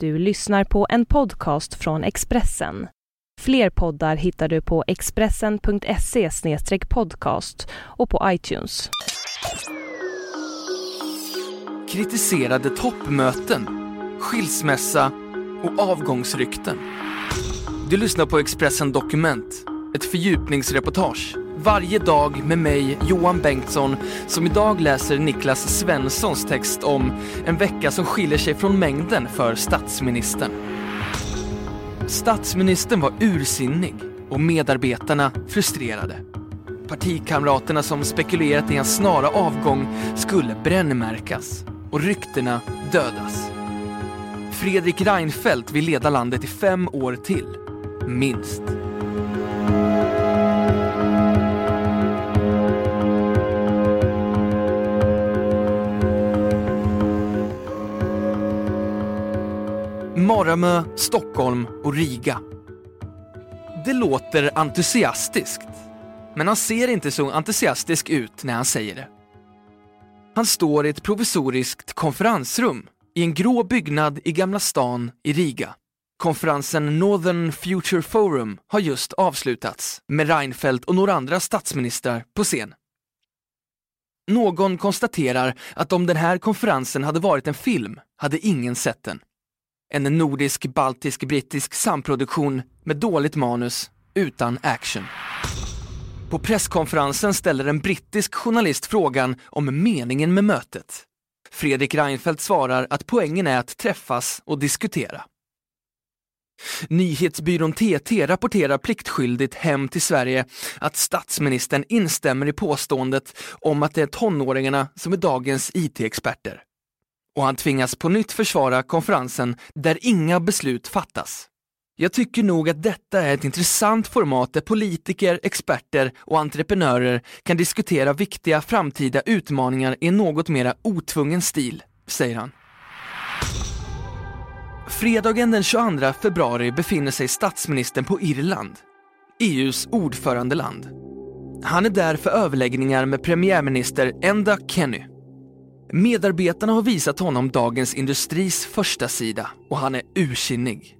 Du lyssnar på en podcast från Expressen. Fler poddar hittar du på expressen.se podcast och på iTunes. Kritiserade toppmöten, skilsmässa och avgångsrykten. Du lyssnar på Expressen Dokument, ett fördjupningsreportage varje dag med mig, Johan Bengtsson, som idag läser Niklas Svenssons text om en vecka som skiljer sig från mängden för statsministern. Statsministern var ursinnig och medarbetarna frustrerade. Partikamraterna som spekulerat i hans snara avgång skulle brännmärkas och ryktena dödas. Fredrik Reinfeldt vill leda landet i fem år till, minst. Maramö, Stockholm och Riga. Det låter entusiastiskt, men han ser inte så entusiastisk ut när han säger det. Han står i ett provisoriskt konferensrum i en grå byggnad i Gamla stan i Riga. Konferensen Northern Future Forum har just avslutats med Reinfeldt och några andra statsministrar på scen. Någon konstaterar att om den här konferensen hade varit en film hade ingen sett den. En nordisk, baltisk, brittisk samproduktion med dåligt manus, utan action. På presskonferensen ställer en brittisk journalist frågan om meningen med mötet. Fredrik Reinfeldt svarar att poängen är att träffas och diskutera. Nyhetsbyrån TT rapporterar pliktskyldigt hem till Sverige att statsministern instämmer i påståendet om att det är tonåringarna som är dagens IT-experter och han tvingas på nytt försvara konferensen där inga beslut fattas. Jag tycker nog att detta är ett intressant format där politiker, experter och entreprenörer kan diskutera viktiga framtida utmaningar i en något mera otvungen stil, säger han. Fredagen den 22 februari befinner sig statsministern på Irland, EUs ordförandeland. Han är där för överläggningar med premiärminister Enda Kenny Medarbetarna har visat honom Dagens Industris första sida och han är ursinnig.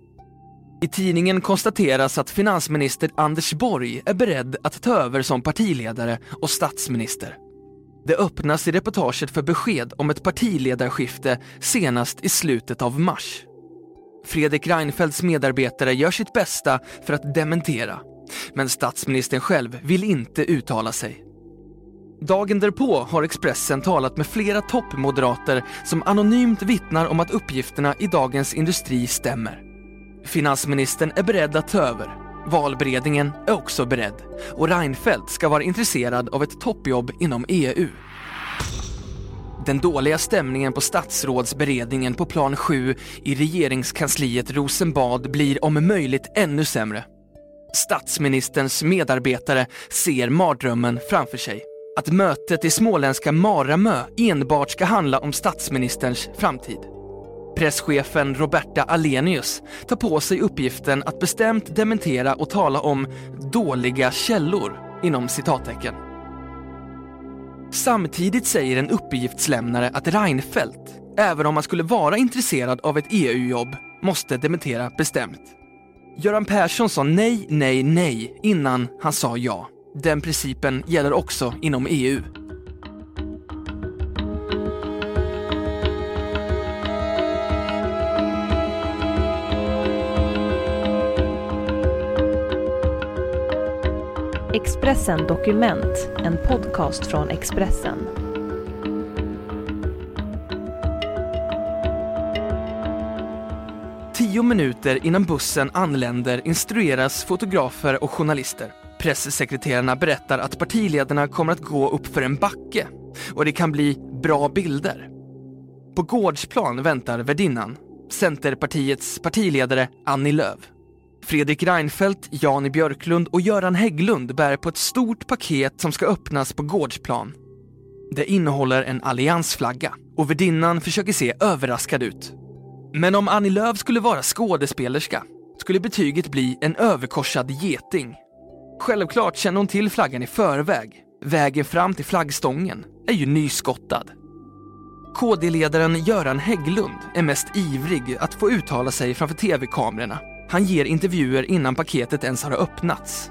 I tidningen konstateras att finansminister Anders Borg är beredd att ta över som partiledare och statsminister. Det öppnas i reportaget för besked om ett partiledarskifte senast i slutet av mars. Fredrik Reinfeldts medarbetare gör sitt bästa för att dementera, men statsministern själv vill inte uttala sig. Dagen därpå har Expressen talat med flera toppmoderater som anonymt vittnar om att uppgifterna i Dagens Industri stämmer. Finansministern är beredd att ta över. Valberedningen är också beredd och Reinfeldt ska vara intresserad av ett toppjobb inom EU. Den dåliga stämningen på statsrådsberedningen på plan 7 i regeringskansliet Rosenbad blir om möjligt ännu sämre. Statsministerns medarbetare ser mardrömmen framför sig att mötet i småländska Maramö enbart ska handla om statsministerns framtid. Presschefen Roberta Alenius tar på sig uppgiften att bestämt dementera och tala om “dåliga källor” inom citattecken. Samtidigt säger en uppgiftslämnare att Reinfeldt, även om han skulle vara intresserad av ett EU-jobb, måste dementera bestämt. Göran Persson sa nej, nej, nej innan han sa ja. Den principen gäller också inom EU. Expressen Dokument, en podcast från Expressen. Tio minuter innan bussen anländer instrueras fotografer och journalister. Pressekreterarna berättar att partiledarna kommer att gå upp för en backe och det kan bli bra bilder. På gårdsplan väntar värdinnan, Centerpartiets partiledare Annie Lööf. Fredrik Reinfeldt, Jan Björklund och Göran Hägglund bär på ett stort paket som ska öppnas på gårdsplan. Det innehåller en alliansflagga och värdinnan försöker se överraskad ut. Men om Annie Lööf skulle vara skådespelerska skulle betyget bli en överkorsad geting Självklart känner hon till flaggan i förväg. Vägen fram till flaggstången är ju nyskottad. KD-ledaren Göran Hägglund är mest ivrig att få uttala sig framför tv-kamerorna. Han ger intervjuer innan paketet ens har öppnats.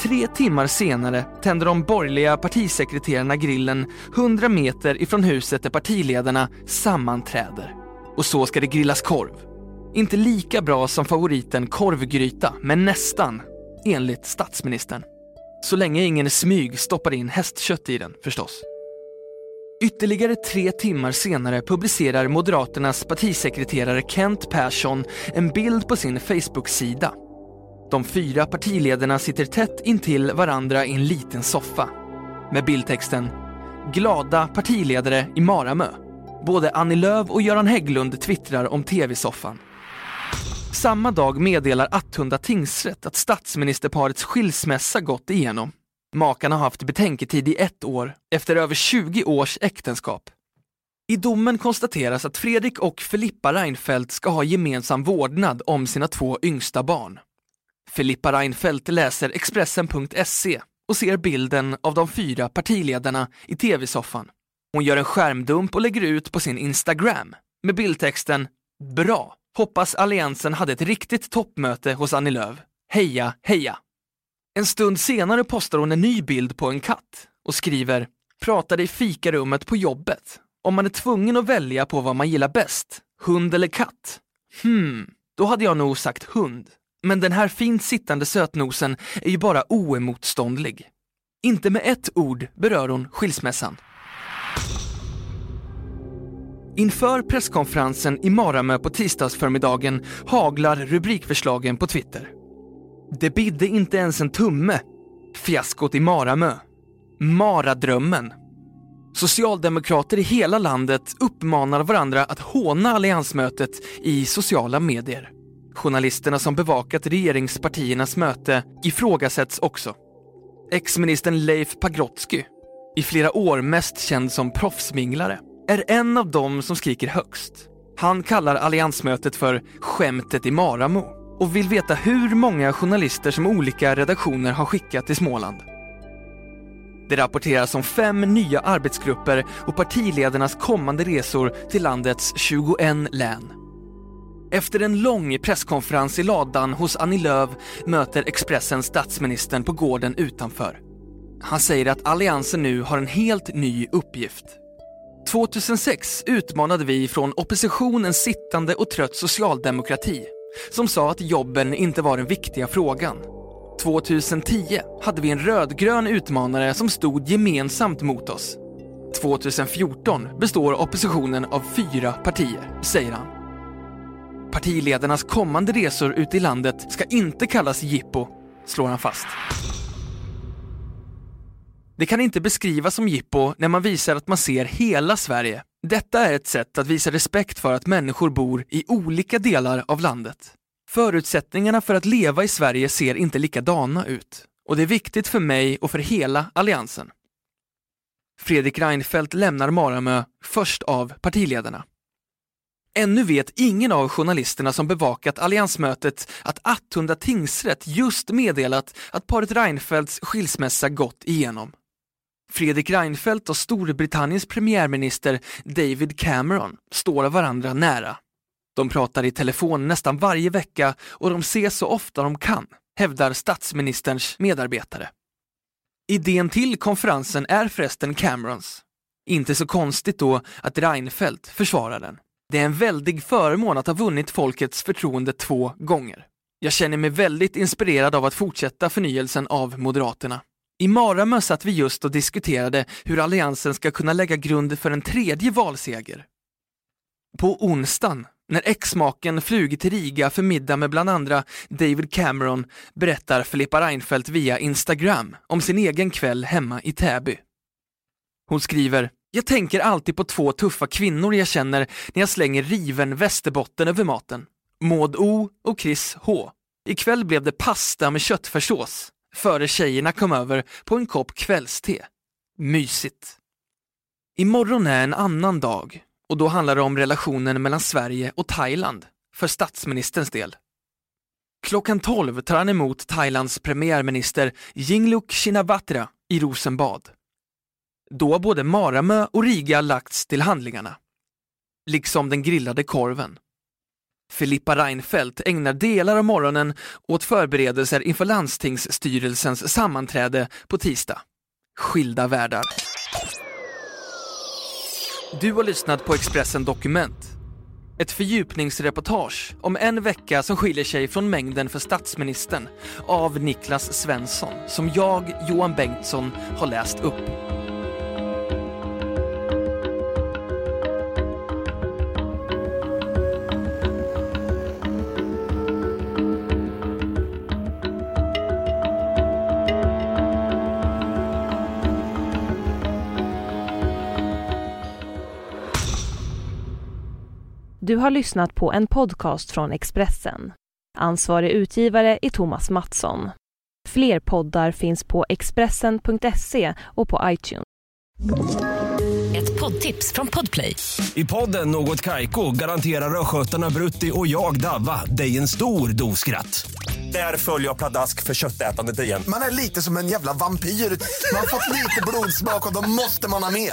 Tre timmar senare tänder de borgerliga partisekreterarna grillen 100 meter ifrån huset där partiledarna sammanträder. Och så ska det grillas korv. Inte lika bra som favoriten korvgryta, men nästan, enligt statsministern. Så länge ingen smyg stoppar in hästkött i den förstås. Ytterligare tre timmar senare publicerar Moderaternas partisekreterare Kent Persson en bild på sin Facebook-sida. De fyra partiledarna sitter tätt intill varandra i en liten soffa. Med bildtexten “Glada partiledare i Maramö”. Både Annie Lööf och Göran Hägglund twittrar om tv-soffan. Samma dag meddelar Attunda tingsrätt att statsministerparets skilsmässa gått igenom. Makarna har haft betänketid i ett år efter över 20 års äktenskap. I domen konstateras att Fredrik och Filippa Reinfeldt ska ha gemensam vårdnad om sina två yngsta barn. Filippa Reinfeldt läser Expressen.se och ser bilden av de fyra partiledarna i tv-soffan. Hon gör en skärmdump och lägger ut på sin Instagram med bildtexten “Bra! Hoppas alliansen hade ett riktigt toppmöte hos Annie Lööf. Heja, heja!” En stund senare postar hon en ny bild på en katt och skriver “Pratade i fikarummet på jobbet. Om man är tvungen att välja på vad man gillar bäst, hund eller katt? Hmm, då hade jag nog sagt hund. Men den här fint sittande sötnosen är ju bara oemotståndlig. Inte med ett ord berör hon skilsmässan. Inför presskonferensen i Maramö på tisdagsförmiddagen haglar rubrikförslagen på Twitter. Det bidde inte ens en tumme. Fiaskot i Maramö. Maradrömmen. Socialdemokrater i hela landet uppmanar varandra att håna alliansmötet i sociala medier. Journalisterna som bevakat regeringspartiernas möte ifrågasätts också. Ex-ministern Leif Pagrotsky, i flera år mest känd som proffsminglare, är en av dem som skriker högst. Han kallar alliansmötet för “skämtet i Maramo” och vill veta hur många journalister som olika redaktioner har skickat till Småland. Det rapporteras om fem nya arbetsgrupper och partiledarnas kommande resor till landets 21 län. Efter en lång presskonferens i ladan hos Annie Lööf möter Expressen statsministern på gården utanför. Han säger att Alliansen nu har en helt ny uppgift. 2006 utmanade vi från oppositionen sittande och trött socialdemokrati som sa att jobben inte var den viktiga frågan. 2010 hade vi en rödgrön utmanare som stod gemensamt mot oss. 2014 består oppositionen av fyra partier, säger han. Partiledarnas kommande resor ut i landet ska inte kallas jippo, slår han fast. Det kan inte beskrivas som jippo när man visar att man ser hela Sverige. Detta är ett sätt att visa respekt för att människor bor i olika delar av landet. Förutsättningarna för att leva i Sverige ser inte likadana ut och det är viktigt för mig och för hela Alliansen. Fredrik Reinfeldt lämnar Maramö först av partiledarna. Ännu vet ingen av journalisterna som bevakat alliansmötet att Attunda tingsrätt just meddelat att paret Reinfeldts skilsmässa gått igenom. Fredrik Reinfeldt och Storbritanniens premiärminister David Cameron står varandra nära. De pratar i telefon nästan varje vecka och de ses så ofta de kan, hävdar statsministerns medarbetare. Idén till konferensen är förresten Camerons. Inte så konstigt då att Reinfeldt försvarar den. Det är en väldig förmån att ha vunnit folkets förtroende två gånger. Jag känner mig väldigt inspirerad av att fortsätta förnyelsen av Moderaterna. I Maramö satt vi just och diskuterade hur Alliansen ska kunna lägga grund för en tredje valseger. På onsdagen, när exmaken flugit till Riga för middag med bland andra David Cameron, berättar Filippa Reinfeldt via Instagram om sin egen kväll hemma i Täby. Hon skriver jag tänker alltid på två tuffa kvinnor jag känner när jag slänger riven Västerbotten över maten. Maud O och Chris H. Ikväll blev det pasta med köttfärssås före tjejerna kom över på en kopp kvällste. Mysigt. Imorgon är en annan dag och då handlar det om relationen mellan Sverige och Thailand för statsministerns del. Klockan 12 tar han emot Thailands premiärminister Yingluck Shinawatra i Rosenbad. Då har både Maramö och Riga lagts till handlingarna. liksom den grillade korven. Filippa Reinfeldt ägnar delar av morgonen åt förberedelser inför landstingsstyrelsens sammanträde på tisdag. Skilda världar. Du har lyssnat på Expressen Dokument. Ett fördjupningsreportage om en vecka som skiljer sig från mängden för statsministern av Niklas Svensson som jag, Johan Bengtsson, har läst upp. Du har lyssnat på en podcast från Expressen. Ansvarig utgivare är Thomas Mattsson. Fler poddar finns på Expressen.se och på iTunes. Ett poddtips från Podplay. I podden Något Kaiko garanterar östgötarna Brutti och jag, Davva, dig en stor dos skratt. Där följer jag pladask för köttätandet igen. Man är lite som en jävla vampyr. Man har fått lite blodsmak och då måste man ha mer.